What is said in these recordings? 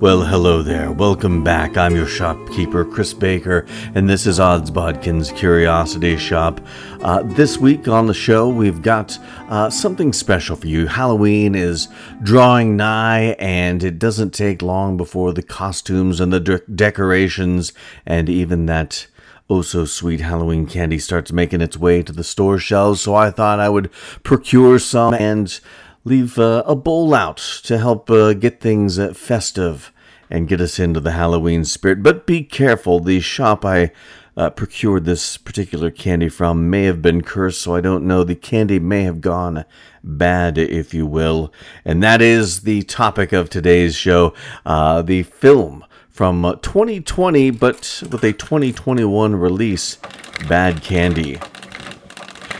Well, hello there. Welcome back. I'm your shopkeeper, Chris Baker, and this is Odds Bodkin's Curiosity Shoppe. Uh, this week on the show, we've got uh, something special for you. Halloween is drawing nigh, and it doesn't take long before the costumes and the de- decorations and even that oh so sweet Halloween candy starts making its way to the store shelves. So I thought I would procure some and leave uh, a bowl out to help uh, get things uh, festive and get us into the Halloween spirit. But be careful, the shop I uh, procured this particular candy from may have been cursed, so I don't know. The candy may have gone bad, if you will. And that is the topic of today's show uh, the film from 2020, but with a 2021 release, Bad Candy.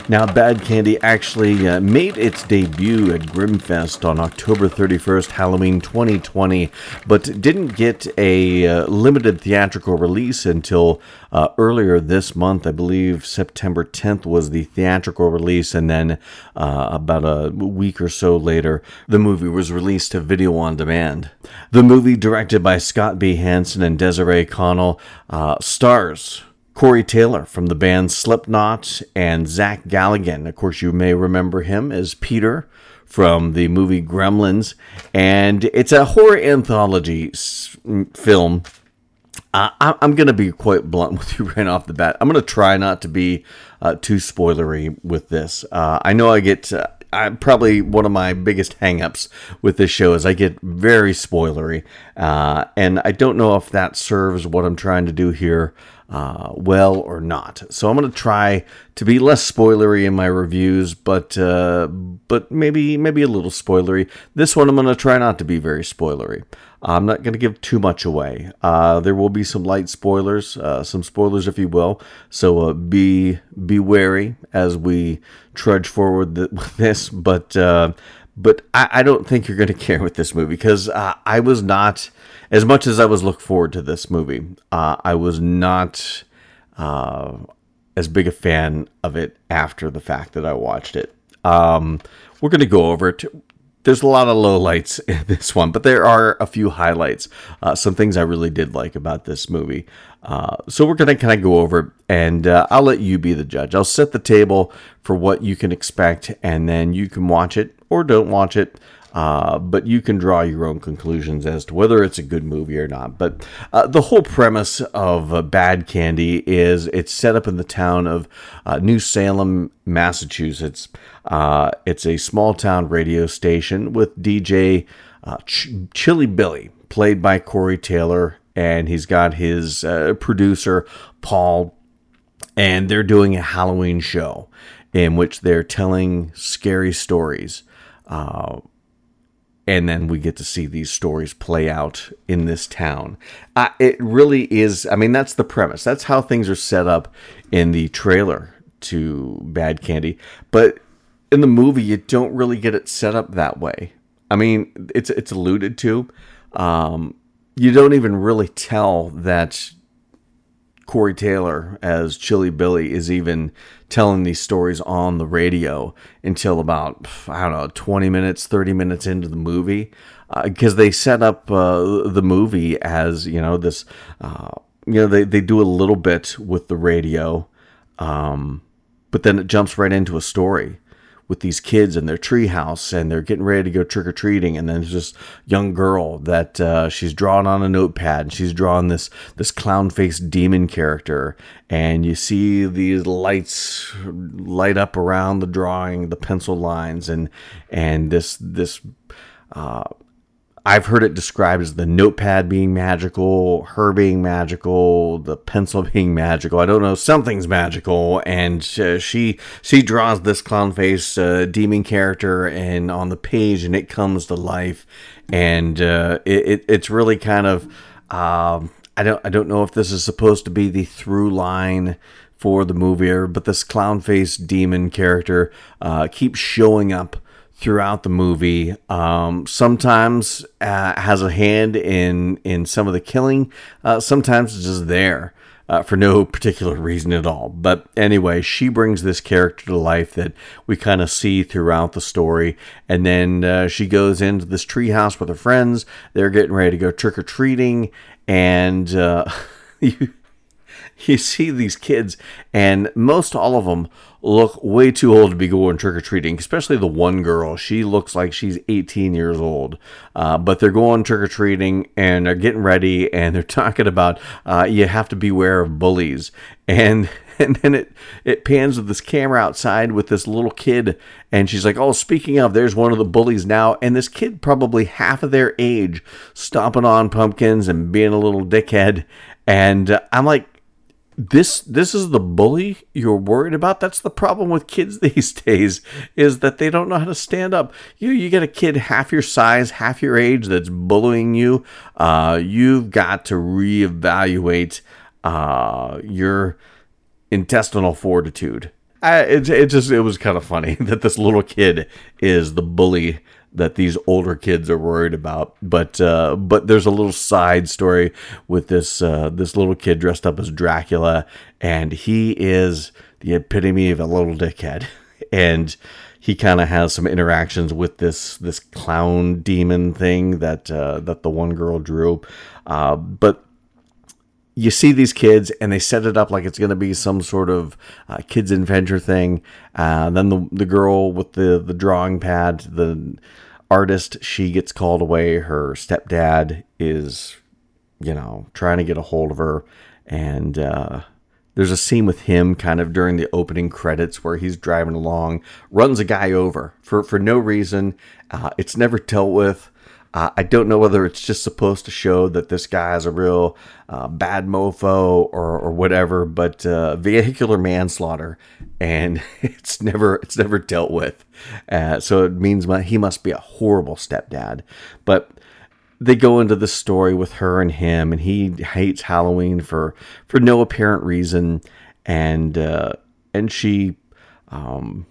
Now, Bad Candy actually uh, made its debut at Grimmfest on October 31st, Halloween 2020, but didn't get a uh, limited theatrical release until uh, earlier this month. I believe September 10th was the theatrical release, and then uh, about a week or so later, the movie was released to video on demand. The movie, directed by Scott B. Hansen and Desiree Connell, uh, stars Corey Taylor from the band Slipknot and Zach Galligan. Of course, you may remember him as Peter from the movie Gremlins. And it's a horror anthology film. Uh, I'm going to be quite blunt with you right off the bat. I'm going to try not to be uh, too spoilery with this. Uh, I know I get. I, probably one of my biggest hangups with this show is I get very spoilery, uh, and I don't know if that serves what I'm trying to do here uh, well or not. So I'm going to try to be less spoilery in my reviews, but uh, but maybe maybe a little spoilery. This one I'm going to try not to be very spoilery. I'm not going to give too much away. Uh, there will be some light spoilers, uh, some spoilers, if you will. So uh, be be wary as we trudge forward with this. But uh, but I, I, don't think you're going to care with this movie because uh, I was not as much as I was look forward to this movie. Uh, I was not as big a fan of it after the fact that I watched it. Um, we're going to go over it there's a lot of lowlights in this one, but there are a few highlights. Uh, some things I really did like about this movie. Uh, so we're to kind of go over and uh, I'll let you be the judge. I'll set the table for what you can expect, and then you can watch it or don't watch it. Uh, but you can draw your own conclusions as to whether it's a good movie or not. But uh, the whole premise of uh, Bad Candy is it's set up in the town of uh, New Salem, Massachusetts. Uh, it's a small town radio station with DJ uh, Ch- Chilly Billy, played by Corey Taylor, and he's got his producer, Paul, and they're doing a Halloween show in which they're telling scary stories. Uh, and then we get to see these stories play out in this town. Uh, it really is. I mean, that's the premise. That's how things are set up in the trailer to Bad Candy. But in the movie, you don't really get it set up that way. I mean, it's it's alluded to. Um, you don't even really tell that Corey Taylor as Chilly Billy is even telling these stories on the radio until about I don't know 20 minutes 30 minutes into the movie because uh, they set up uh, the movie as you know this uh, you know they, they do a little bit with the radio um, but then it jumps right into a story with these kids in their treehouse and they're getting ready to go trick or treating. And then there's this young girl that uh, she's drawn on a notepad and she's drawn this this clown faced demon character. And you see these lights light up around the drawing, the pencil lines, and and this this uh, I've heard it described as the notepad being magical, her being magical, the pencil being magical. I don't know, something's magical, and uh, she she draws this clown face uh, demon character, and on the page, and it comes to life, and uh, it, it, it's really kind of um, I don't I don't know if this is supposed to be the through line for the movie, but this clown face demon character uh, keeps showing up throughout the movie. Um, sometimes uh, has a hand in in some of the killing. Uh, sometimes it's just there uh, for no particular reason at all. But anyway, she brings this character to life that we kind of see throughout the story. And then uh, she goes into this treehouse with her friends. They're getting ready to go trick or treating. And uh, you, you see these kids, and most all of them look way too old to be going trick or treating, especially the one girl. She looks like she's 18 years old. Uh, but they're going trick or treating and they're getting ready and they're talking about uh, you have to beware of bullies. And and then it it pans with this camera outside with this little kid and she's like oh speaking of there's one of the bullies now and this kid probably half of their age stomping on pumpkins and being a little dickhead and uh, i'm like this this is the bully you're worried about? That's the problem with kids these days is that they don't know how to stand up. You you get a kid half your size half your age that's bullying you uh, you've got to reevaluate uh, your intestinal fortitude. I, it, it just it was kind of funny that this little kid is the bully that these older kids are worried about. But uh, but there's a little side story with this uh, this little kid dressed up as Dracula, and he is the epitome of a little dickhead, and he kind of has some interactions with this this clown demon thing that uh, that the one girl drew, uh, but you see these kids and they set it up like it's going to be some sort of uh, kids adventure thing. Uh, then the the girl with the the drawing pad, the artist, she gets called away. Her stepdad is, you know, trying to get a hold of her, and uh, there's a scene with him kind of during the opening credits where he's driving along, runs a guy over for for no reason. Uh, it's never dealt with. Uh, I don't know whether it's just supposed to show that this guy is a real uh, bad mofo or, or whatever, but uh, vehicular manslaughter, and it's never it's never dealt with. Uh, so it means he must be a horrible stepdad. But they go into the story with her and him, and he hates Halloween for for no apparent reason, and uh, and she um,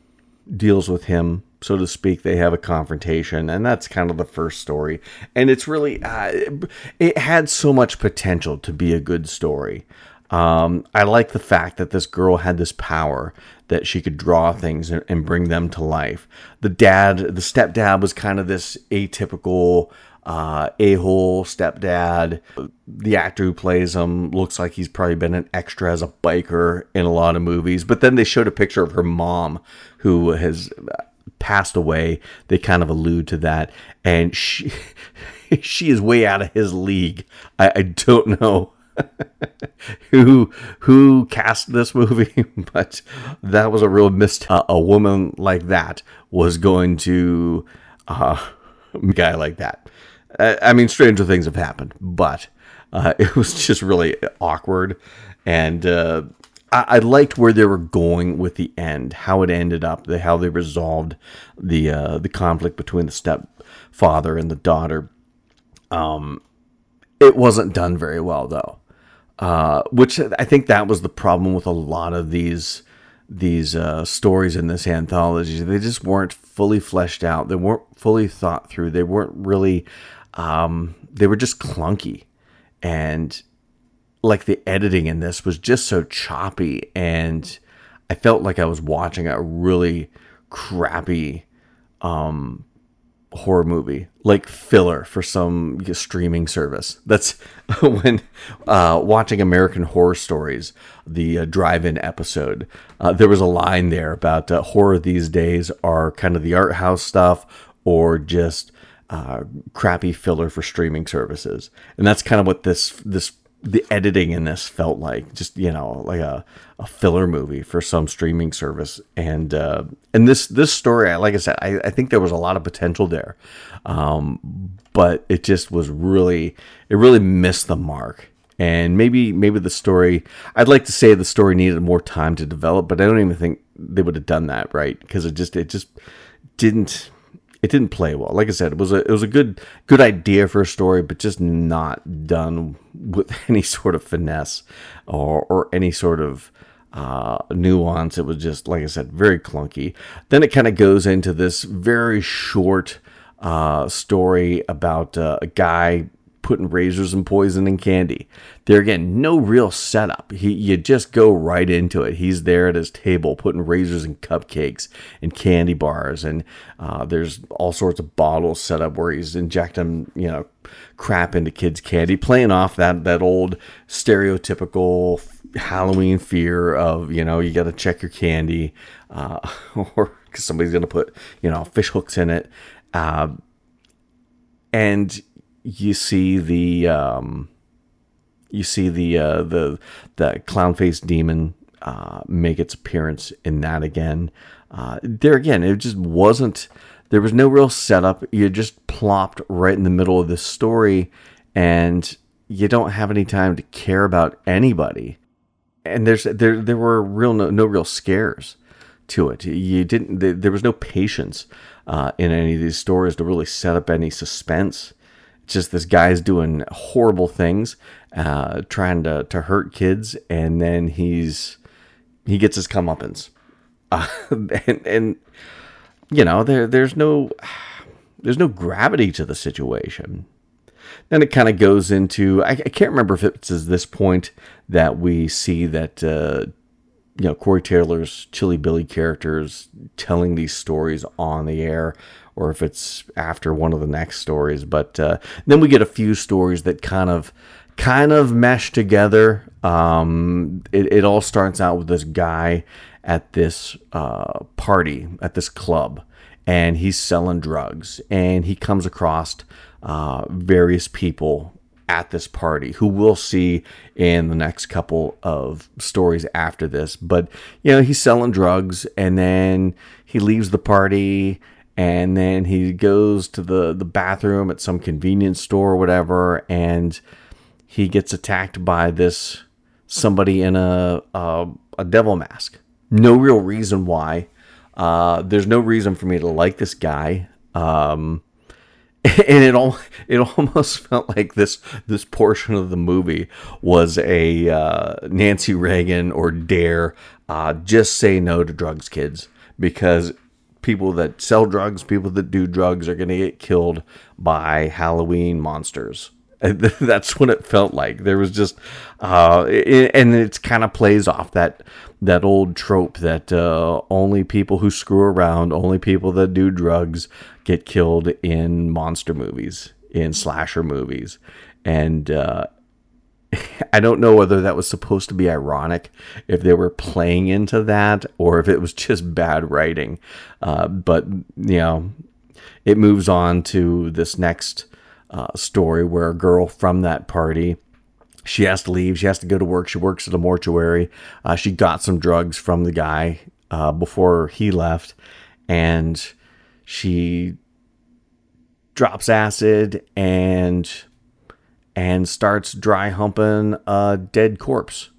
deals with him so to speak, they have a confrontation, and that's kind of the first story. And it's really, uh, it had so much potential to be a good story. Um, I like the fact that this girl had this power that she could draw things and, and bring them to life. The dad, the stepdad, was kind of this atypical uh, a-hole stepdad. The actor who plays him looks like he's probably been an extra as a biker in a lot of movies. But then they showed a picture of her mom, who has passed away. They kind of allude to that, and she she is way out of his league. I, I don't know who who cast this movie, but that was a real mistake. Uh, a woman like that was going to uh, a guy like that. I mean, stranger things have happened, but uh, it was just really awkward and uh, I, I, liked where they were going with the end, how it ended up, the, how they resolved the uh, the conflict between the stepfather and the daughter. Um, it wasn't done very well though, uh, which I think that was the problem with a lot of these these uh, stories in this anthology. They just weren't fully fleshed out. They weren't fully thought through. They weren't really. Um, they were just clunky, and like the editing in this was just so choppy and I felt like I was watching a really crappy um horror movie like filler for some streaming service. That's when uh, watching american horror stories the uh, drive-in episode uh, there was a line there about uh, horror these days are kind of the art house stuff or just uh, crappy filler for streaming services. And that's kind of what this this the editing in this felt like just you know like a, a filler movie for some streaming service. And uh, and this this story like i said I, I think there was a lot of potential there. Um, but it just was really it really missed the mark. And maybe maybe the story i'd like to say the story needed more time to develop but i don't even think they would have done that right? Because it just it just didn't it didn't play well. Like I said, it was a it was a good good idea for a story, but just not done with any sort of finesse or or any sort of uh, nuance. It was just, like I said, very clunky. Then it kind of goes into this very short uh, story about uh, a guy putting razors and poison in candy. There again, no real setup. He you just go right into it. He's there at his table putting razors and cupcakes and candy bars, and uh, there's all sorts of bottles set up where he's injecting you know crap into kids' candy, playing off that that old stereotypical Halloween fear of you know you got to check your candy, uh, or somebody's gonna put you know fish hooks in it. Uh, and you see the um, you see the uh, the the clown faced demon uh, make its appearance in that again. Uh, there again, it just wasn't. There was no real setup. You just plopped right in the middle of this story, and you don't have any time to care about anybody. And there's there there were real no, no real scares to it. You didn't. There was no patience uh, in any of these stories to really set up any suspense just this guy's doing horrible things, uh, trying to, to hurt kids, and then he's he gets his comeuppance, uh, and and you know there there's no there's no gravity to the situation. Then it kind of goes into I, I, can't remember if it's this point that we see that uh, you know Corey Taylor's Chilly Billy characters telling these stories on the air, or if it's after one of the next stories. But uh, then we get a few stories that kind of kind of mesh together. Um, it, it all starts out with this guy at this uh, party at this club, and he's selling drugs, and he comes across uh, various people at this party who we'll see in the next couple of stories after this but you know he's selling drugs and then he leaves the party and then he goes to the the bathroom at some convenience store or whatever and he gets attacked by this somebody in a a, a devil mask. No real reason why. Uh, there's no reason for me to like this guy. Um, and it all it almost felt like this this portion of the movie was a uh, Nancy Reagan or Dare uh, just say no to drugs kids. Because people that sell drugs, people that do drugs are going to get killed by Halloween monsters. That's what it felt like. There was just, uh, it, and it kind of plays off that that old trope that uh, only people who screw around, only people that do drugs, get killed in monster movies, in slasher movies, and uh, I don't know whether that was supposed to be ironic, if they were playing into that, or if it was just bad writing. Uh, but, you know, it moves on to this next uh, story where a girl from that party. She has to leave. She has to go to work. She works at a mortuary. Uh, she got some drugs from the guy uh, before he left, and she drops acid and and starts dry humping a dead corpse.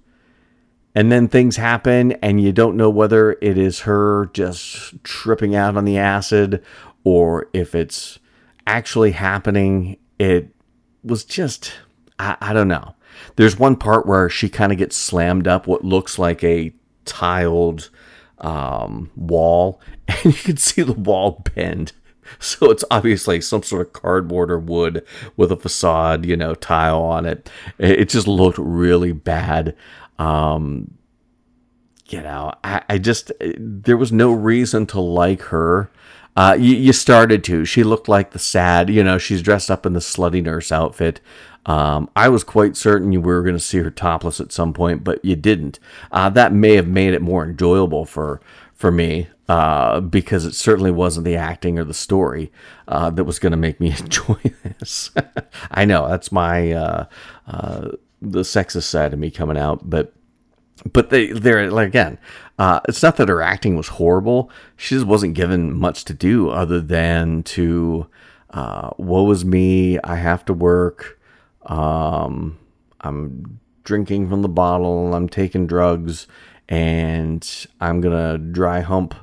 And then things happen, and you don't know whether it is her just tripping out on the acid or if it's actually happening. It was just, I, I don't know. There's one part where she kind of gets slammed up what looks like a tiled um, wall, and you can see the wall bend. So it's obviously some sort of cardboard or wood with a facade, you know, tile on it. It just looked really bad. Um, you know, I, I just, there was no reason to like her. Uh, you, you, started to. She looked like the sad, you know, she's dressed up in the slutty nurse outfit. Um, I was quite certain you were going to see her topless at some point, but you didn't. Uh, that may have made it more enjoyable for for me uh, because it certainly wasn't the acting or the story uh, that was going to make me enjoy this. I know that's my uh, uh, the sexist side of me coming out, but but they they're like again. Uh, it's not that her acting was horrible. She just wasn't given much to do other than to, uh, woe is me. I have to work. Um, I'm drinking from the bottle. I'm taking drugs and I'm gonna dry hump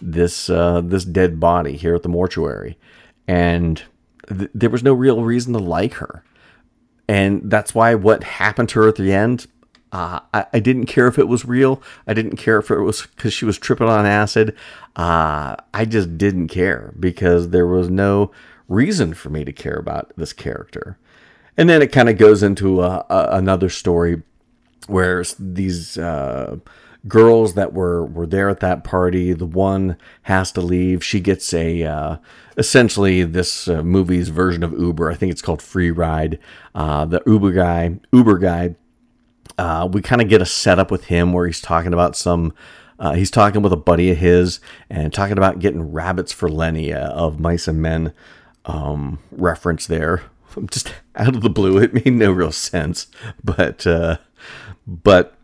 this uh, this dead body here at the mortuary, and th- there was no real reason to like her, and that's why what happened to her at the end, Uh, I, I, didn't care if it was real. I didn't care if it was because she was tripping on acid. Uh, I just didn't care because there was no reason for me to care about this character. And then it kind of goes into a, a, another story where these uh, girls that were were there at that party, the one has to leave. She gets a uh, essentially this uh, movie's version of Uber. I think it's called Free Ride. Uh, the Uber guy, Uber guy. Uh, we kind of get a setup with him where he's talking about some. Uh, he's talking with a buddy of his and talking about getting rabbits for Lenny of Mice and Men um, reference there. Just out of the blue, it made no real sense, but uh, but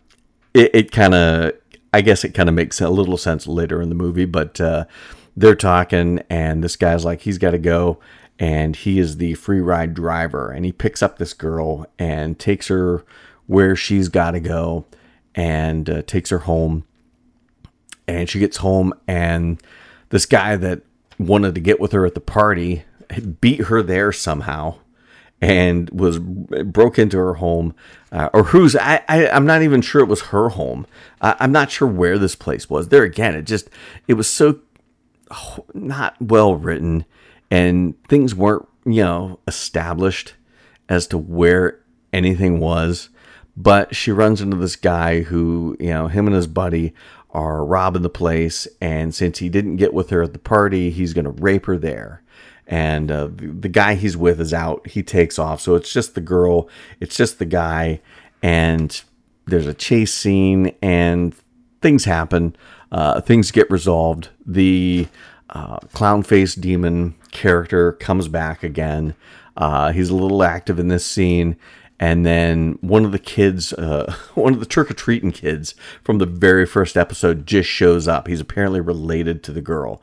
it, it kind of, I guess it kind of makes a little sense later in the movie. But uh, they're talking, and this guy's like, he's got to go, and he is the free ride driver, and he picks up this girl and takes her where she's got to go, and uh, takes her home, and she gets home, and this guy that wanted to get with her at the party beat her there somehow and was broke into her home uh, or whose I, I am not even sure it was her home. Uh, i'm not sure where this place was. There again it just it was so oh, not well written and things weren't you know established as to where anything was. But she runs into this guy who you know him and his buddy are robbing the place and since he didn't get with her at the party he's going to rape her there and uh, the, the guy he's with is out. He takes off, so it's just the girl. It's just the guy, and there's a chase scene, and things happen. Uh, things get resolved. The uh, clown face demon character comes back again. Uh, he's a little active in this scene. And then one of the kids, uh, one of the trick or treating kids from the very first episode, just shows up. He's apparently related to the girl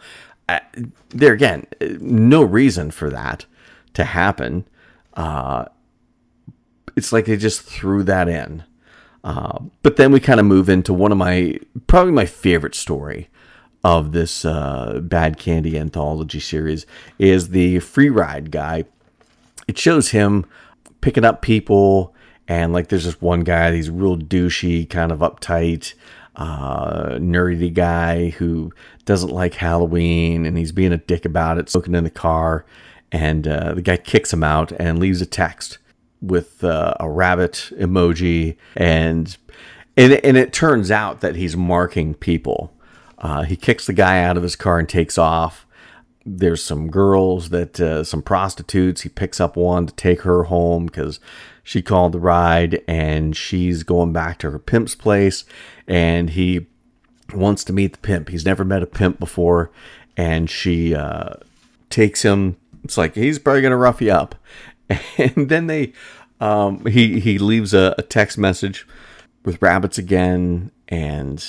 there again, no reason for that to happen. Uh, it's like they just threw that in. Uh, but then we kind of move into one of my probably my favorite story of this uh, Bad Candy anthology series is the free ride guy. It shows him picking up people, and like there's this one guy, he's real douchey, kind of uptight uh, nerdy guy who doesn't like Halloween and he's being a dick about it, smoking in the car. And uh, the guy kicks him out and leaves a text with uh, a rabbit emoji. And, and, and it turns out that he's marking people. Uh, he kicks the guy out of his car and takes off. There's some girls that, uh, some prostitutes. He picks up one to take her home because she called the ride and she's going back to her pimp's place and he wants to meet the pimp. He's never met a pimp before, and she uh, takes him. It's like he's probably gonna rough you up, and then they um, he he leaves a, a, text message with rabbits again, and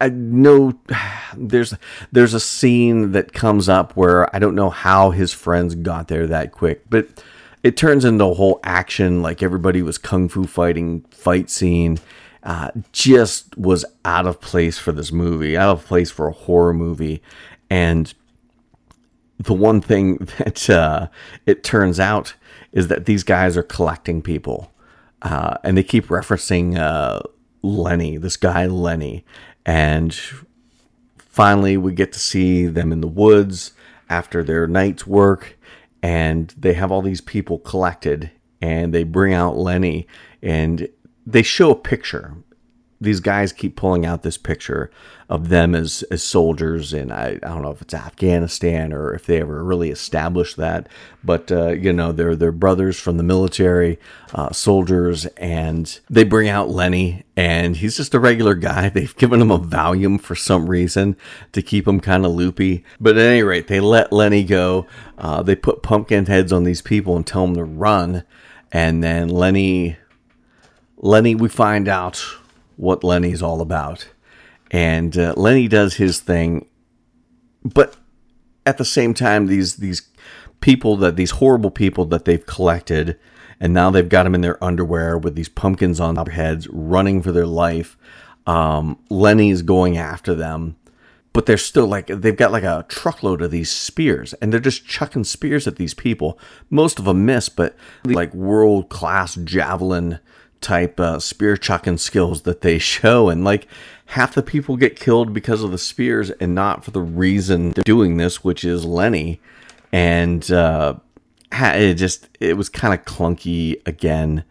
I know there's there's a scene that comes up where I don't know how his friends got there that quick, but it turns into a whole action like everybody was kung fu fighting fight scene uh, just was out of place for this movie, out of place for a horror movie. And the one thing that uh, it turns out is that these guys are collecting people. Uh, and they keep referencing uh, Lenny, this guy Lenny. And finally, we get to see them in the woods after their night's work. And they have all these people collected. And they bring out Lenny. And they show a picture. These guys keep pulling out this picture of them as, as soldiers, and I, I don't know if it's Afghanistan or if they ever really established that, but uh, you know they're they're brothers from the military, uh, soldiers, and they bring out Lenny, and he's just a regular guy. They've given him a Valium for some reason to keep him kind of loopy, but at any rate, they let Lenny go. Uh, they put pumpkin heads on these people and tell them to run, and then Lenny Lenny, we find out what Lenny's all about. And uh, Lenny does his thing, but at the same time, these these people that these horrible people that they've collected, and now they've got them in their underwear with these pumpkins on their heads, running for their life. Um, Lenny's going after them, but they're still like they've got like a truckload of these spears, and they're just chucking spears at these people. Most of them miss, but like world class javelin type uh, spear chucking skills that they show, and like half the people get killed because of the spears and not for the reason they're doing this, which is Lenny. And uh, it just it was kind of clunky again.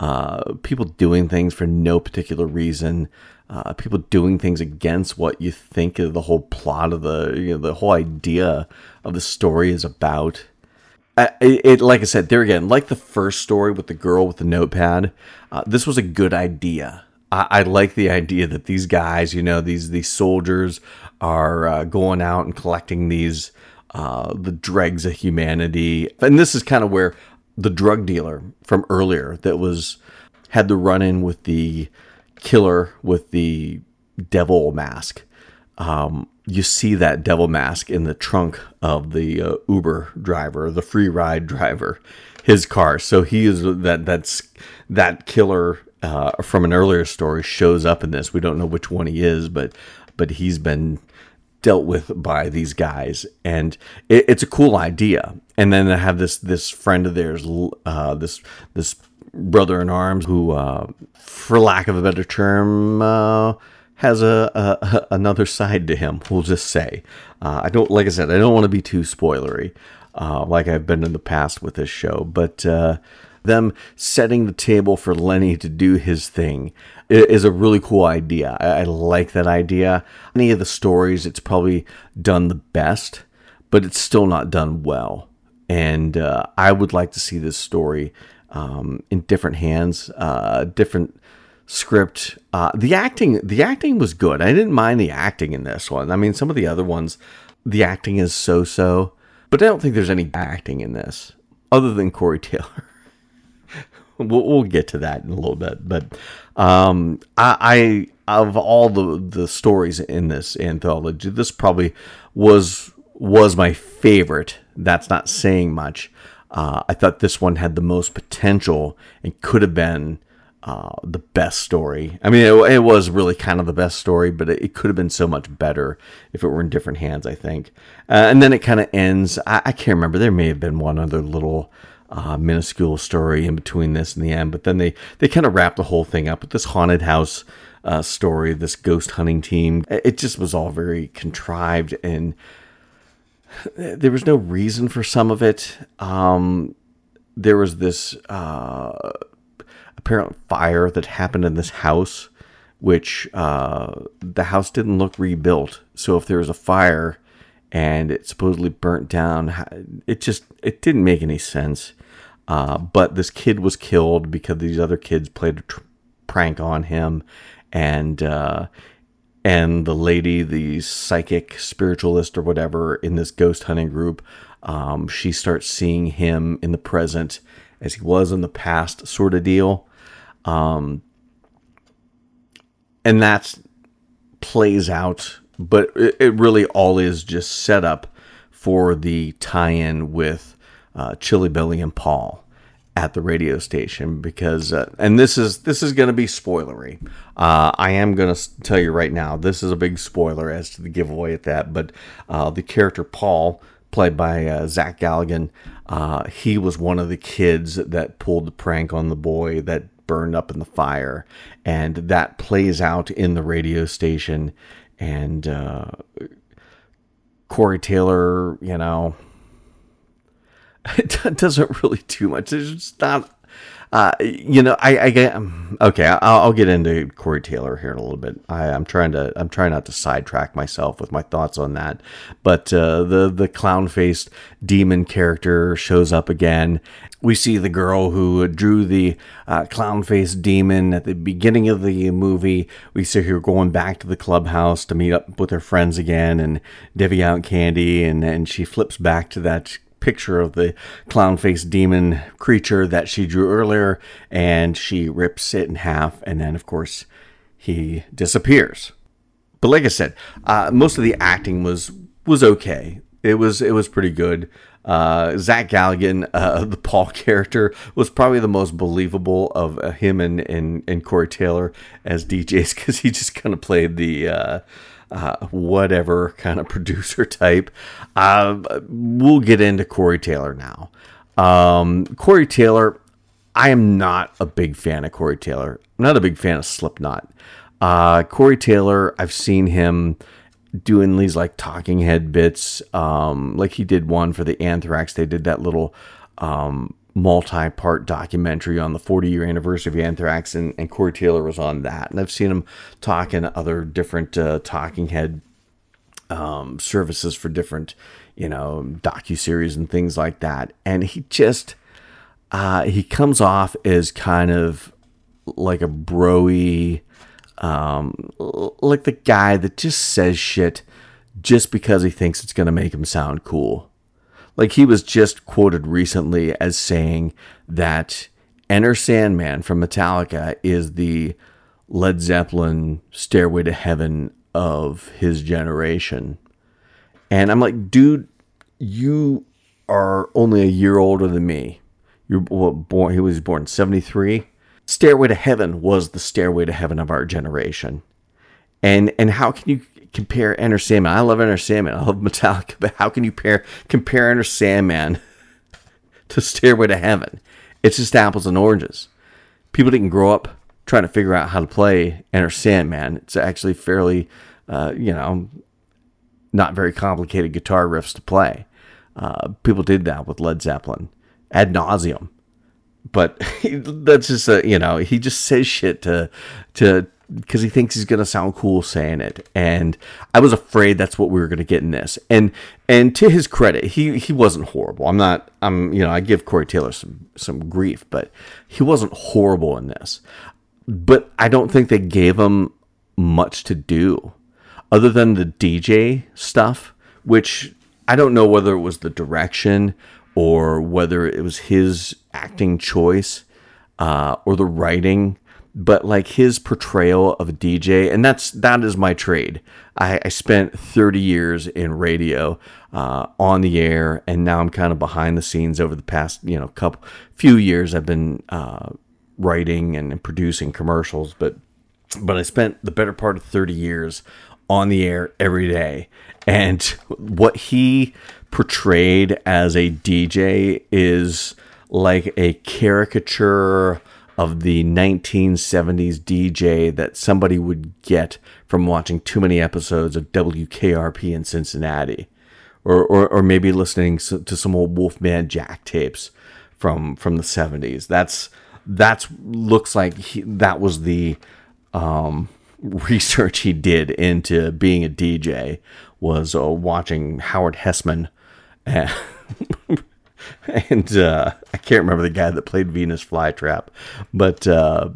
Uh, people doing things for no particular reason. Uh, people doing things against what you think of the whole plot of the you know, the whole idea of the story is about. It, it, like I said, there again, like the first story with the girl with the notepad, uh, this was a good idea. I, I, like the idea that these guys, you know, these these soldiers are uh, going out and collecting these uh, the dregs of humanity, and this is kind of where the drug dealer from earlier that was had the run in with the killer with the devil mask. Um, you see that devil mask in the trunk of the uh, Uber driver, the free ride driver, his car. So he is that that's that killer uh, from an earlier story shows up in this. We don't know which one he is, but but he's been dealt with by these guys, and it, it's a cool idea. And then I have this this friend of theirs, uh, this this brother in arms, who, uh, for lack of a better term, uh, has a, a, another side to him. We'll just say, uh, I don't like I said, I don't want to be too spoilery, uh, like I've been in the past with this show, but uh, them setting the table for Lenny to do his thing is a really cool idea. I, I like that idea. Any of the stories, it's probably done the best, but it's still not done well. And uh, I would like to see this story um, in different hands, uh, different script. Uh, the acting, the acting was good. I didn't mind the acting in this one. I mean, some of the other ones, the acting is so-so, but I don't think there's any acting in this other than Corey Taylor. we'll, we'll get to that in a little bit, but um, I, I of all the the stories in this anthology, this probably was was my favorite. That's not saying much. Uh, I thought this one had the most potential and could have been uh, the best story. I mean, it, it, was really kind of the best story, but it, it, could have been so much better if it were in different hands, I think. Uh, and then it kind of ends. I, I, can't remember. There may have been one other little uh, minuscule story in between this and the end, but then they, they kind of wrap the whole thing up with this haunted house uh, story, this ghost hunting team. It just was all very contrived and there was no reason for some of it. Um, there was this uh, apparent fire that happened in this house, which uh, the house didn't look rebuilt. So if there was a fire and it supposedly burnt down, it just it didn't make any sense. Uh, but this kid was killed because these other kids played a tr- prank on him, and uh, and the lady, the psychic spiritualist or whatever in this ghost hunting group, um, she starts seeing him in the present as he was in the past, sort of deal. Um, and that plays out, but it, it, really all is just set up for the tie in with uh, Chilly Billy and Paul at the radio station because uh, and this is this is going to be spoilery. Uh, i am going to tell you right now this is a big spoiler as to the giveaway at that but uh, the character paul played by uh, zach galligan uh, he was one of the kids that pulled the prank on the boy that burned up in the fire and that plays out in the radio station and uh, corey taylor you know it doesn't really do much. There's just not, uh, you know, I, I get um, okay. I'll, I'll, get into Corey Taylor here in a little bit. I, am trying to, I'm trying not to sidetrack myself with my thoughts on that. But uh, the the clown faced demon character shows up again. We see the girl who drew the uh, clown faced demon at the beginning of the movie. We see her going back to the clubhouse to meet up with her friends again and divvy out candy, and and she flips back to that picture of the clown faced demon creature that she drew earlier, and she rips it in half, and then, of course, he disappears. But like I said, uh, most of the acting was was okay. It was it was pretty good. Uh, Zach Galligan, uh, the Paul character, was probably the most believable of uh, him and, and and Corey Taylor as DJs because he just kind of played the uh, uh, whatever kind of producer type. Uh, we'll get into Corey Taylor now. Um, Corey Taylor, I am not a big fan of Corey Taylor. I'm not a big fan of Slipknot. Uh, Corey Taylor, I've seen him doing these like talking head bits. Um, like he did one for the Anthrax. They did that little um, multi part documentary on the 40 year anniversary of Anthrax, and, and Corey Taylor was on that. And I've seen him talk in other different uh, talking head um, services for different, you know, docu series and things like that. And he just uh, he comes off as kind of like a broy, um, like the guy that just says shit just because he thinks it's going to make him sound cool. Like he was just quoted recently as saying that Enter Sandman from Metallica is the Led Zeppelin Stairway to Heaven of his generation. And I'm like, dude, you are only a year older than me. You're born. He was born 73. Stairway to Heaven was the Stairway to Heaven of our generation. And and how can you compare Enter Sandman? I love Enter Sandman. I love Metallica, but how can you pair compare Enter Sandman to Stairway to Heaven? It's just apples and oranges. People didn't grow up trying to figure out how to play Enter Sandman. It's actually fairly, uh, you know, not very complicated guitar riffs to play. Uh, people did that with Led Zeppelin ad nauseum. But that's just a you know he just says shit to to because he thinks he's gonna sound cool saying it, and I was afraid that's what we were gonna get in this. And and to his credit, he he wasn't horrible. I'm not I'm you know I give Corey Taylor some some grief, but he wasn't horrible in this. But I don't think they gave him much to do other than the DJ stuff, which I don't know whether it was the direction or whether it was his acting choice uh, or the writing but like his portrayal of a DJ, and that's that is my trade. I, I spent 30 years in radio uh, on the air, and now I'm kind of behind the scenes over the past you know couple few years. I've been uh, writing and producing commercials, but but I spent the better part of 30 years on the air every day, and what he portrayed as a DJ is like a caricature of the 1970s DJ that somebody would get from watching too many episodes of WKRP in Cincinnati. Or, or, or maybe listening to some old Wolfman Jack tapes from from the 70s. That's that's looks like he, that was the um, research he did into being a DJ was uh, watching Howard Hesseman. and, and uh, I can't remember the guy that played Venus Flytrap, but uh,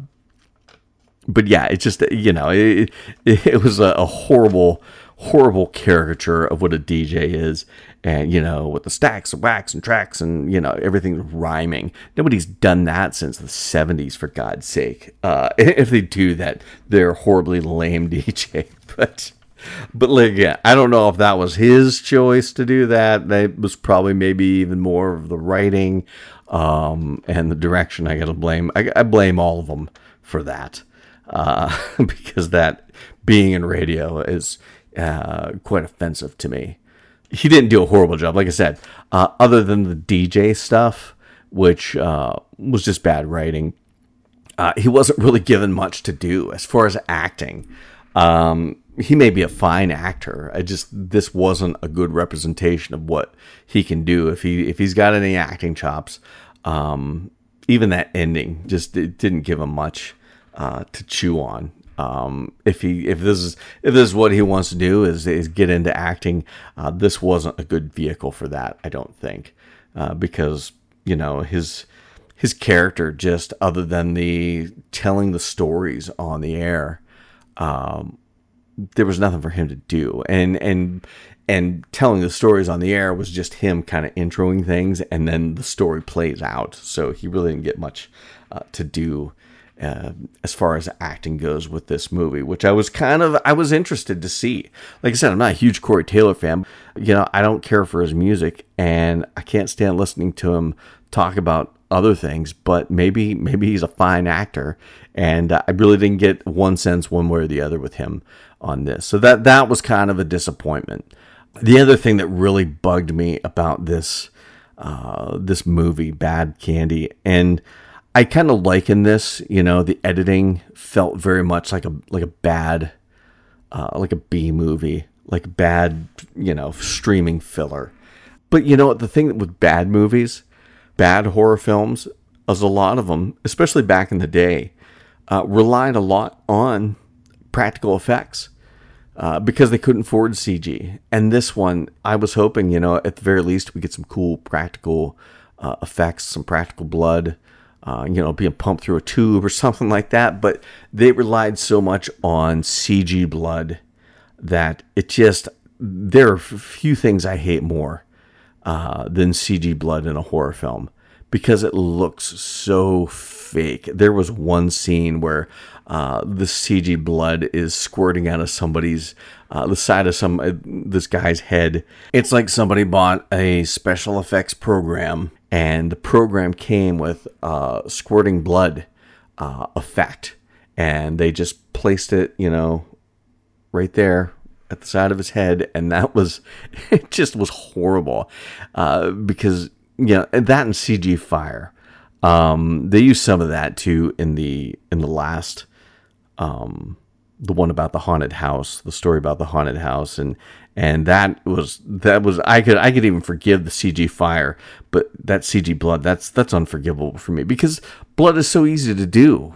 but yeah, it's just you know it, it was a, a, horrible horrible caricature of what a DJ is, and you know with the stacks of wax and tracks and you know everything rhyming. Nobody's done that since the '70s, for God's sake. Uh, if they do that, they're horribly lame DJ, but but like, yeah, I don't know if that was his choice to do that. That was probably maybe even more of the writing um, and the direction. I got to blame. I, I, blame all of them for that uh, because that being in radio is uh, quite offensive to me. He didn't do a horrible job, like I said. Uh, other than the DJ stuff, which uh, was just bad writing, uh, he wasn't really given much to do as far as acting. Um, he may be a fine actor. I just this wasn't a good representation of what he can do if he if he's got any acting chops. Um, even that ending just it didn't give him much uh, to chew on. Um, if he if this is if this is what he wants to do is is get into acting, uh, this wasn't a good vehicle for that. I don't think uh, because you know his his character just other than the telling the stories on the air um, there was nothing for him to do, and and and telling the stories on the air was just him kind of introing things, and then the story plays out. So he really didn't get much uh, to do. Uh, as far as acting goes with this movie, which I was kind of I was interested to see. Like I said, I'm not a huge Corey Taylor fan. You know, I don't care for his music, and I can't stand listening to him talk about other things, but maybe maybe he's a fine actor, and I really didn't get one sense one way or the other with him on this. So that that was kind of a disappointment. The other thing that really bugged me about this uh, this movie, Bad Candy, and I kind of liken this, you know, the editing felt very much like a like a bad, uh, like a B movie, like bad, you know, streaming filler. But you know what? The thing with bad movies, bad horror films, as a lot of them, especially back in the day, uh, relied a lot on practical effects uh, because they couldn't afford CG. And this one, I was hoping, you know, at the very least, we get some cool practical uh, effects, some practical blood, uh, you know, being pumped through a tube or something like that. But they relied so much on CG blood that it just, there are a few things I hate more uh, than CG blood in a horror film because it looks so fake. There was one scene where uh, the CG blood is squirting out of somebody's uh, the side of some uh, this guy's head. It's like somebody bought a special effects program, and the program came with uh, squirting blood uh, effect, and they just placed it, you know, right there at the side of his head, and that was it. Just was horrible uh, because you know that and CG fire. Um, they used some of that too in the in the last um, the one about the haunted house, the story about the haunted house, and and that was that was I could I could even forgive the CG fire, but that CG blood that's that's unforgivable for me because blood is so easy to do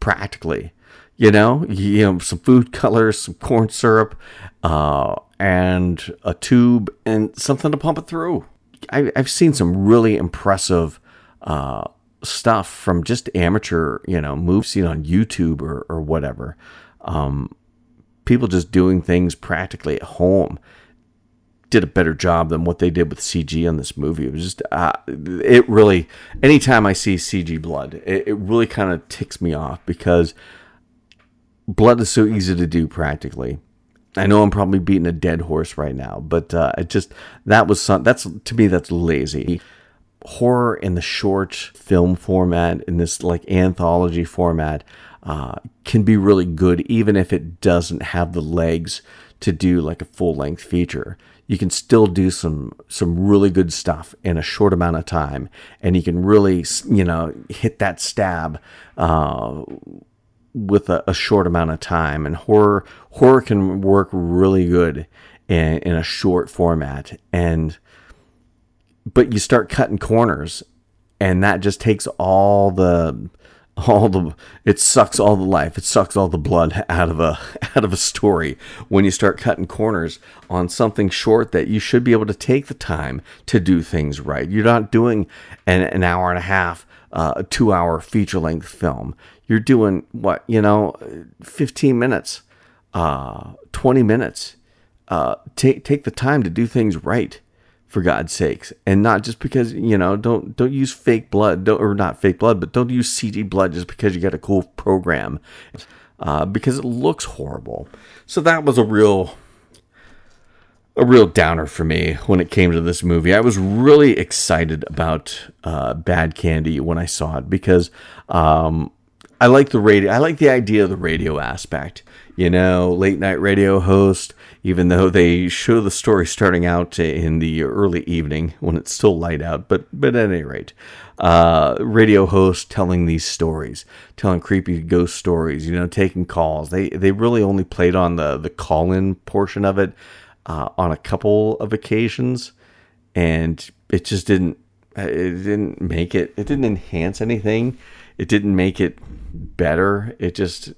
practically. You know, you know some food colors, some corn syrup, uh, and a tube and something to pump it through. I, have seen some really impressive uh, stuff from just amateur, you know, moves seen on YouTube or, or whatever. Um, people just doing things practically at home did a better job than what they did with CG on this movie. It was just, uh, it really, anytime I see CG blood, it, it really kind of ticks me off because blood is so easy to do practically. I know I'm probably beating a dead horse right now, but uh, it just that was some that's to me that's lazy horror in the short film format, in this like anthology format, uh, can be really good, even if it doesn't have the legs to do like a full length feature. You can still do some some really good stuff in a short amount of time, and you can really you know hit that stab uh, with a, a, short amount of time. And horror horror can work really good in, in a short format, and but you start cutting corners and that just takes all the all the it sucks all the life it sucks all the blood out of a out of a story when you start cutting corners on something short that you should be able to take the time to do things right you're not doing an, an hour and a half uh, a two hour feature length film. You're doing what you know 15 minutes uh, 20 minutes. Uh, take take the time to do things right for God's sakes, and not just because you know don't don't use fake blood, don't, or not fake blood, but don't use CG blood just because you got a cool program, uh, because it looks horrible. So that was a real a real downer for me when it came to this movie. I was really excited about uh, Bad Candy when I saw it because um, I like the radio. I like the idea of the radio aspect. You know, late night radio host even though they show the story starting out in the early evening when it's still light out. But but at any rate, uh, radio host telling these stories, telling creepy ghost stories, you know, taking calls. They they really only played on the the call in portion of it uh, on a couple of occasions, and it just didn't it didn't make it. It didn't enhance anything. It didn't make it better. It just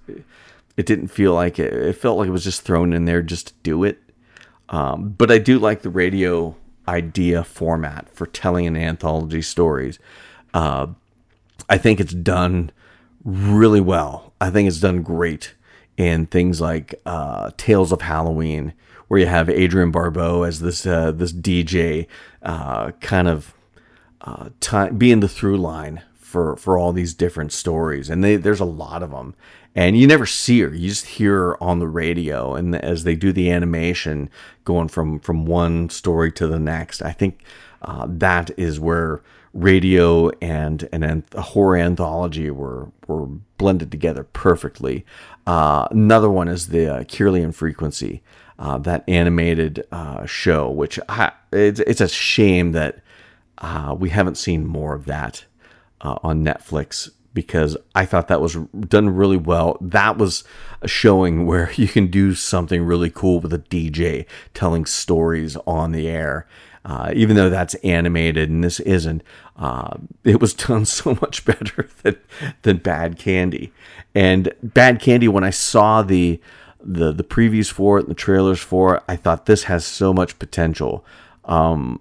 it didn't feel like it. It felt like it was just thrown in there just to do it. Um, but I do like the radio idea format for telling an anthology stories. Uh, I think it's done really well. I think it's done great in things like uh, Tales of Halloween, where you have Adrienne Barbeau as this uh, this DJ, uh, kind of uh, time being the through line for for all these different stories, and they, there's a lot of them and you never see her. You just hear her on the radio and as they do the animation going from from one story to the next. I think uh, that is where radio and and a horror anthology were were blended together perfectly. Uh, another one is the uh, Kirlian frequency uh, that animated uh, show which I, it's, it's a shame that uh, we haven't seen more of that uh, on Netflix because I thought that was done really well. That was a showing where you can do something really cool with a DJ telling stories on the air. Uh, even though that's animated and this isn't, uh, it was done so much better than, than Bad Candy. And Bad Candy, when I saw the the the previews for it the trailers for it, I thought this has so much potential. Um,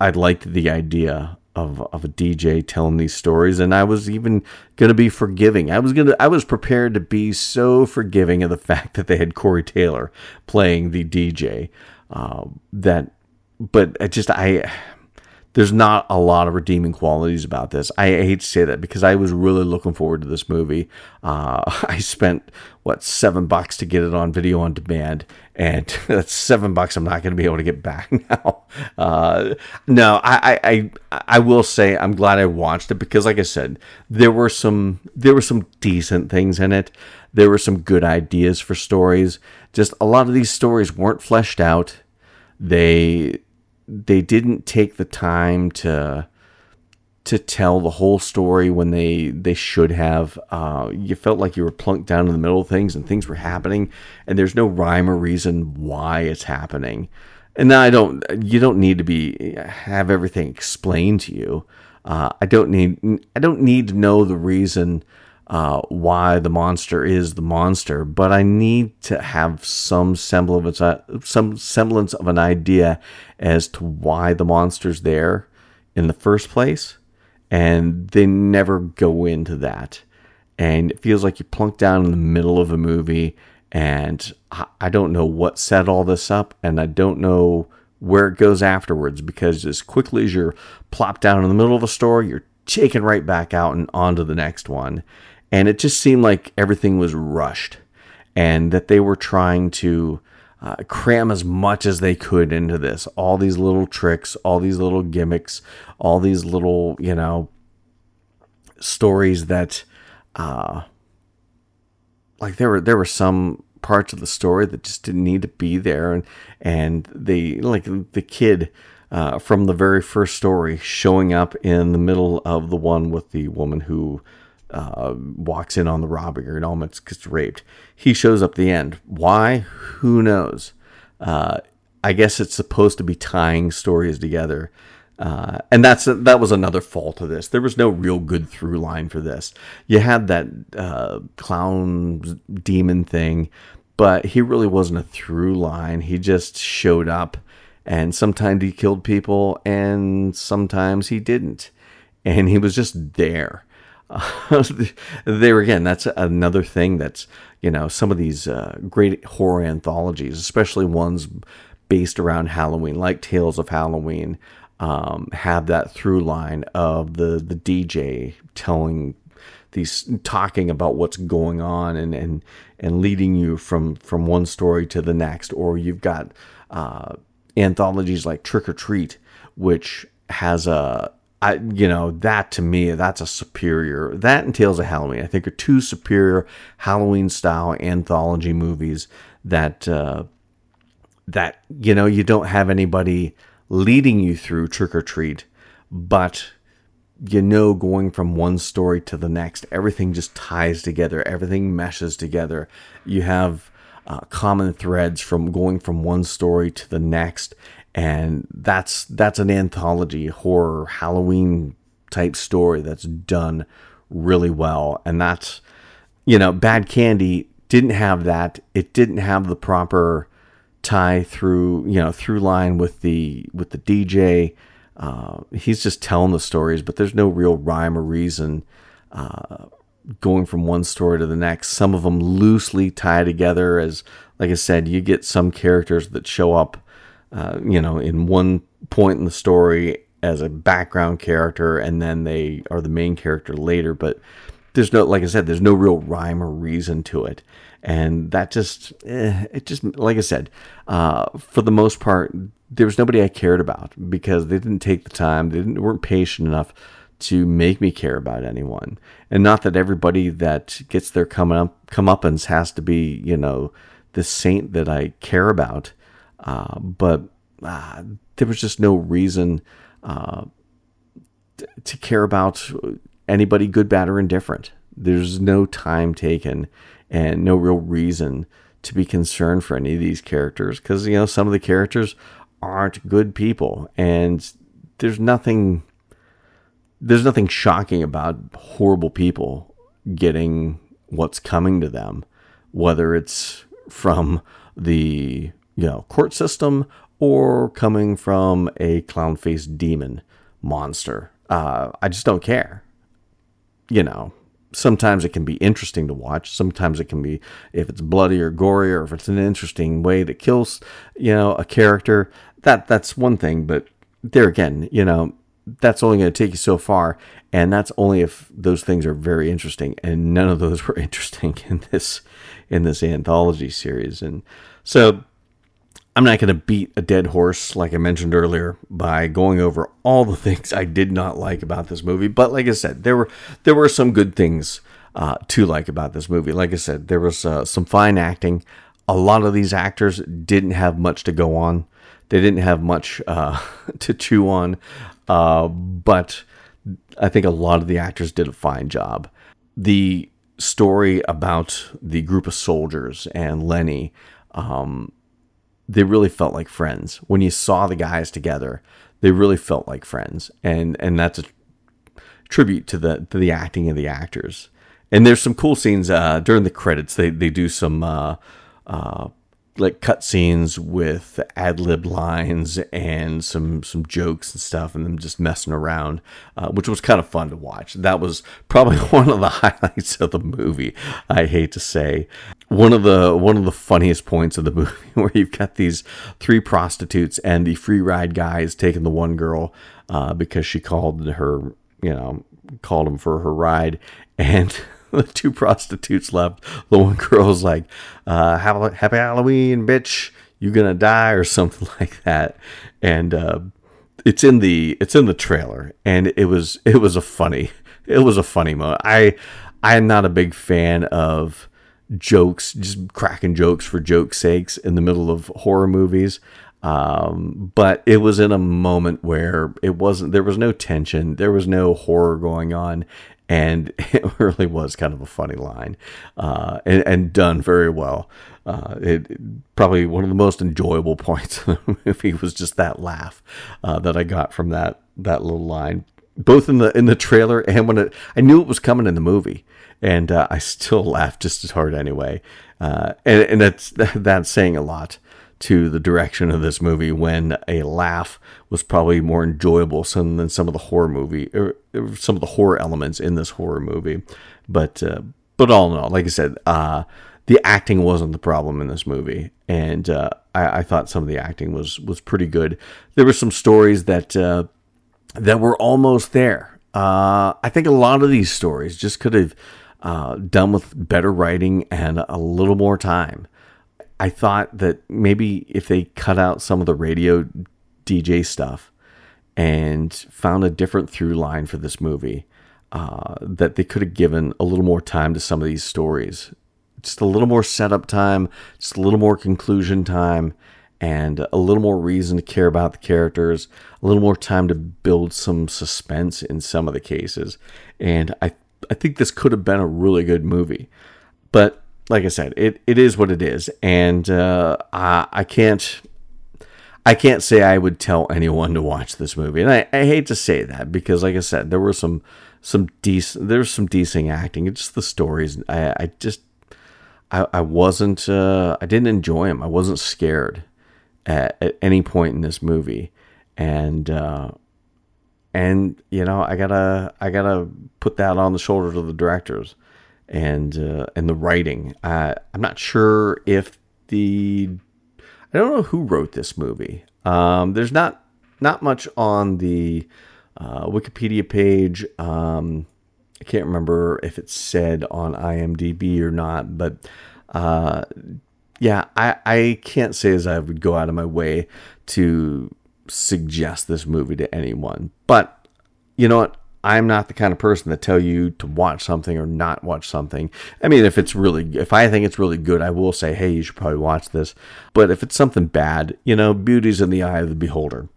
I liked the idea of of a DJ telling these stories, and I was even gonna be forgiving. I was gonna I was prepared to be so forgiving of the fact that they had Corey Taylor playing the DJ. Uh, that, but I just I there's not a lot of redeeming qualities about this. I hate to say that because I was really looking forward to this movie. Uh, I spent what seven bucks to get it on video on demand, and that's seven bucks I'm not going to be able to get back now. Uh, no, I, I I will say I'm glad I watched it because, like I said, there were some there were some decent things in it. There were some good ideas for stories. Just a lot of these stories weren't fleshed out. They they didn't take the time to to tell the whole story when they they should have. Uh, you felt like you were plunked down in the middle of things and things were happening, and there's no rhyme or reason why it's happening. And I don't. You don't need to be have everything explained to you. Uh, I don't need. I don't need to know the reason uh, why the monster is the monster, but I need to have some semblance, uh, some semblance of an idea as to why the monster's there in the first place, and they never go into that. And it feels like you plunk down in the middle of a movie, and I don't know what set all this up, and I don't know where it goes afterwards because as quickly as you're plopped down in the middle of a story, you're taken right back out and onto the next one. And it just seemed like everything was rushed and that they were trying to uh, cram as much as they could into this. All these little tricks, all these little gimmicks, all these little, you know, stories that, uh, like there were there were some parts of the story that just didn't need to be there, and and they like the kid. Uh, from the very first story, showing up in the middle of the one with the woman who uh, walks in on the robbery and almost gets raped. He shows up the end. Why? Who knows? Uh, I guess it's supposed to be tying stories together. Uh, and that's that was another fault of this. There was no real good through line for this. You had that uh, clown demon thing, but he really wasn't a through line. He just showed up, and sometimes he killed people, and sometimes he didn't, and he was just there. there again, that's another thing that's, you know, some of these uh, great horror anthologies, especially ones based around Halloween, like Tales of Halloween, um, have that through line of the, the DJ telling these talking about what's going on and, and, and leading you from, from one story to the next. Or you've got uh, anthologies like Trick or Treat, which has a I, you know, that to me, that's a superior. That Tales of Halloween, I think, are two superior Halloween style anthology movies that uh, that you know you don't have anybody leading you through trick or treat, but you know, going from one story to the next, everything just ties together. Everything meshes together. You have uh, common threads from going from one story to the next, and that's that's an anthology horror Halloween type story that's done really well, and that's you know Bad Candy didn't have that. It didn't have the proper tie through you know through line with the with the DJ. Uh, he's just telling the stories, but there's no real rhyme or reason uh, going from one story to the next. Some of them loosely tie together, as like I said, you get some characters that show up uh, you know, in one point in the story as a background character, and then they are the main character later. But there's no, like I said, there's no real rhyme or reason to it, and that just, eh, it just, like I said, uh, for the most part, there was nobody I cared about because they didn't take the time, they didn't, weren't patient enough to make me care about anyone. And not that everybody that gets their come up comeuppance has to be, you know, the saint that I care about. Uh, but uh, there was just no reason uh, to care about anybody, good, bad, or indifferent. There's no time taken and no real reason to be concerned for any of these characters because, you know, some of the characters aren't good people. And there's nothing. There's nothing shocking about horrible people getting what's coming to them, whether it's from the you know court system or coming from a clown faced demon monster. Uh, I just don't care. You know, sometimes it can be interesting to watch. Sometimes it can be, if it's bloody or gory or if it's an interesting way that kills, you know, a character, that that's one thing. But there again, you know, that's only going to take you so far. And that's only if those things are very interesting. And none of those were interesting in this, in this anthology series. And so I'm not going to beat a dead horse, like I mentioned earlier, by going over all the things I did not like about this movie. But like I said, there were there were some good things uh, to like about this movie. Like I said, there was uh, some fine acting. A lot of these actors didn't have much to go on. They didn't have much uh, to chew on, uh, but I think a lot of the actors did a fine job. The story about the group of soldiers and Lenny. Um, they really felt like friends. When you saw the guys together, they really felt like friends, and and that's a tribute to the to the acting of the actors. And there's some cool scenes uh, during the credits. They they do some uh, uh, like cut scenes with ad lib lines and some some jokes and stuff, and them just messing around, uh, which was kind of fun to watch. That was probably one of the highlights of the movie. I hate to say, one of the one of the funniest points of the movie, where you've got these three prostitutes and the free ride guy is taking the one girl uh, because she called her, you know, called him for her ride, and the two prostitutes left. The one girl's like, uh, "Happy Halloween, bitch! You gonna die?" or something like that. And uh, it's in the it's in the trailer, and it was it was a funny it was a funny moment. I I am not a big fan of jokes, just cracking jokes for joke's sakes in the middle of horror movies. Um, but it was in a moment where it wasn't, there was no tension, there was no horror going on, and it really was kind of a funny line uh, and, and, done very well. Uh, it probably one of the most enjoyable points of the movie was just that laugh uh, that I got from that that little line, both in the in the trailer and when it. I knew it was coming in the movie, and uh, I still laughed just as hard anyway. Uh, and, and that's that's saying a lot to the direction of this movie when a laugh was probably more enjoyable than some of the horror movie or, some of the horror elements in this horror movie. But uh, but all in all, like I said, uh, the acting wasn't the problem in this movie, and uh, I, I, thought some of the acting was was pretty good. There were some stories that uh, that were almost there. Uh, I think a lot of these stories just could have uh, done with better writing and a little more time. I thought that maybe if they cut out some of the radio DJ stuff and found a different through line for this movie, uh, that they could have given a little more time to some of these stories. Just a little more setup time, just a little more conclusion time, and a little more reason to care about the characters, a little more time to build some suspense in some of the cases. And I, I think this could have been a really good movie. But like I said, it, it is what it is, and uh, I, I can't I can't say I would tell anyone to watch this movie, and I, I hate to say that because, like I said, there were some some decent there's some decent acting. It's just the stories. I, I just I, I wasn't uh, I didn't enjoy them. I wasn't scared at, at any point in this movie, and uh, and you know I gotta I gotta put that on the shoulders of the directors and uh, and the writing. Uh, I'm not sure if the I don't know who wrote this movie. Um, there's not not much on the uh, Wikipedia page. Um, I can't remember if it said on IMDb or not, but uh, yeah, I, I can't say as I would go out of my way to suggest this movie to anyone. But you know what? I'm not the kind of person to tell you to watch something or not watch something. I mean, if it's really, if I think it's really good, I will say, hey, you should probably watch this. But if it's something bad, you know, beauty's in the eye of the beholder.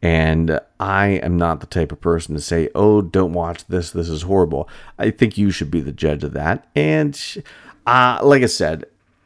And I am not the type of person to say, oh, don't watch this. This is horrible. I think you should be the judge of that. And uh, like I said,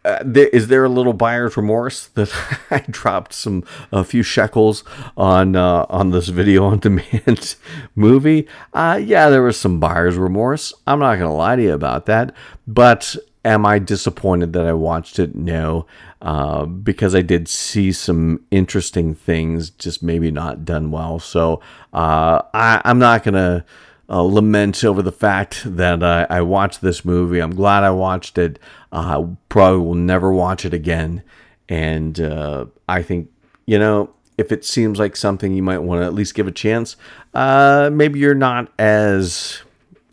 uh, there, is there a little buyer's remorse that I dropped some a few shekels on uh, on this video on demand movie? Uh, yeah, there was some buyer's remorse. I'm not gonna lie to you about that. But am I disappointed that I watched it? No, uh, because I did see some interesting things, just maybe not done well. So uh, I, I'm not gonna uh, lament over the fact that uh, I watched this movie. I'm glad I watched it. Uh, I probably will never watch it again. And uh, I think, you know, if it seems like something you might want to at least give a chance, uh, maybe you're not as,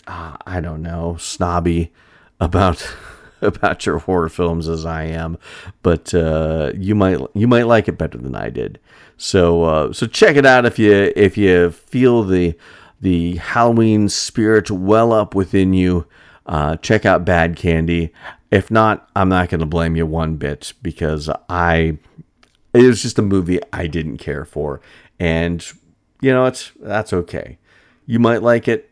uh, I don't know, snobby about. about your horror films as I am, but you might you might like it better than I did. So so check it out if you if you feel the the Halloween spirit well up within you, uh, check out Bad Candy. If not, I'm not going to blame you one bit because I it was just a movie I didn't care for, and you know it's that's okay. You might like it,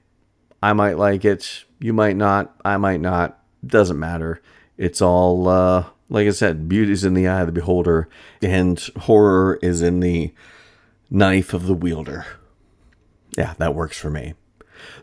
I might like it. You might not, I might not. Doesn't matter. It's all uh, like I said, beauty's in the eye of the beholder, and horror is in the knife of the wielder yeah, that works for me.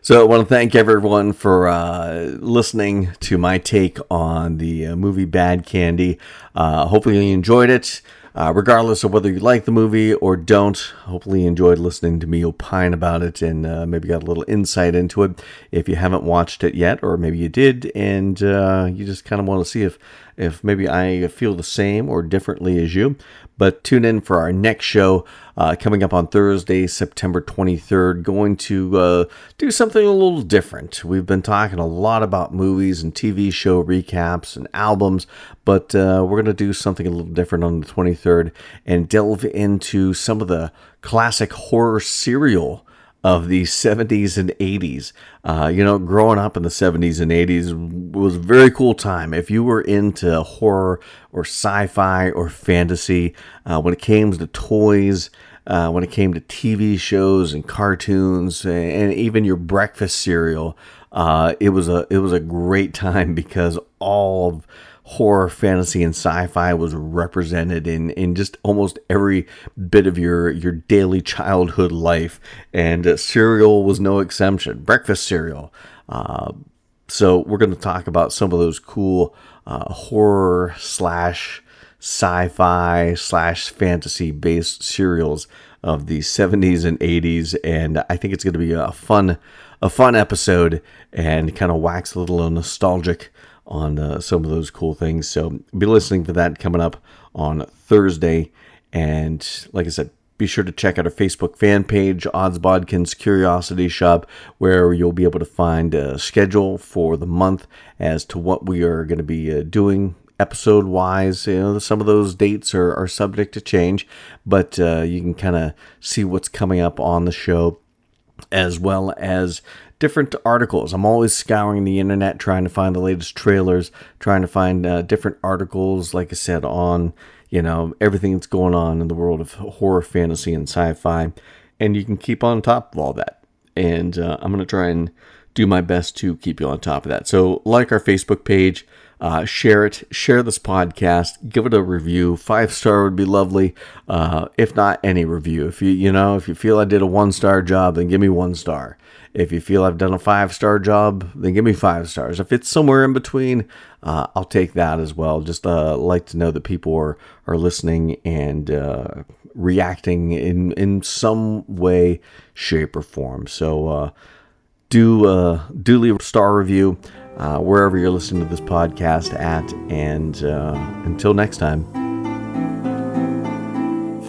So I want to thank everyone for uh, listening to my take on the uh, movie Bad Candy. Uh, hopefully you enjoyed it. Uh, regardless of whether you like the movie or don't, hopefully you enjoyed listening to me opine about it and uh, maybe got a little insight into it. If you haven't watched it yet, or maybe you did, and uh, you just kind of want to see if if maybe I feel the same or differently as you. But tune in for our next show uh, coming up on Thursday, September 23rd. Going to uh, do something a little different. We've been talking a lot about movies and TV show recaps and albums, but uh, we're going to do something a little different on the 23rd and delve into some of the classic horror cereal of the 70s and 80s. Uh, you know, growing up in the 70s and 80s was a very cool time. If you were into horror or sci fi or fantasy, uh, when it came to toys, uh, when it came to TV shows and cartoons, and even your breakfast cereal, uh, it was a it was a great time because all of horror, fantasy, and sci-fi was represented in in just almost every bit of your your daily childhood life, and uh, cereal was no exception. Breakfast cereal. Uh, so we're going to talk about some of those cool uh, horror slash sci-fi slash fantasy based cereals of the 70s and 80s and i think it's going to be a fun a fun episode and kind of wax a little nostalgic on uh, some of those cool things. So be listening for that coming up on Thursday. And like I said, be sure to check out our Facebook fan page, Odds Bodkin's Curiosity Shoppe, where you'll be able to find a schedule for the month as to what we are going to be uh, doing episode wise. You know, some of those dates are, are subject to change, but uh, you can kind of see what's coming up on the show as well as different articles. I'm always scouring the internet trying to find the latest trailers, trying to find uh, different articles, like I said, on you know everything that's going on in the world of horror, fantasy, and sci-fi, and you can keep on top of all that. And uh, I'm gonna try and do my best to keep you on top of that. So, like our Facebook page. Uh, share it, share this podcast, give it a review. Five star would be lovely. Uh, if not, any review. If you you know if you feel I did a one star job, then give me one star. If you feel I've done a five star job, then give me five stars. If it's somewhere in between, uh, I'll take that as well. Just uh, like to know that people are, are listening and uh, reacting in, in some way, shape, or form. So uh, do, uh, do leave a star review uh, wherever you're listening to this podcast at. And until next time.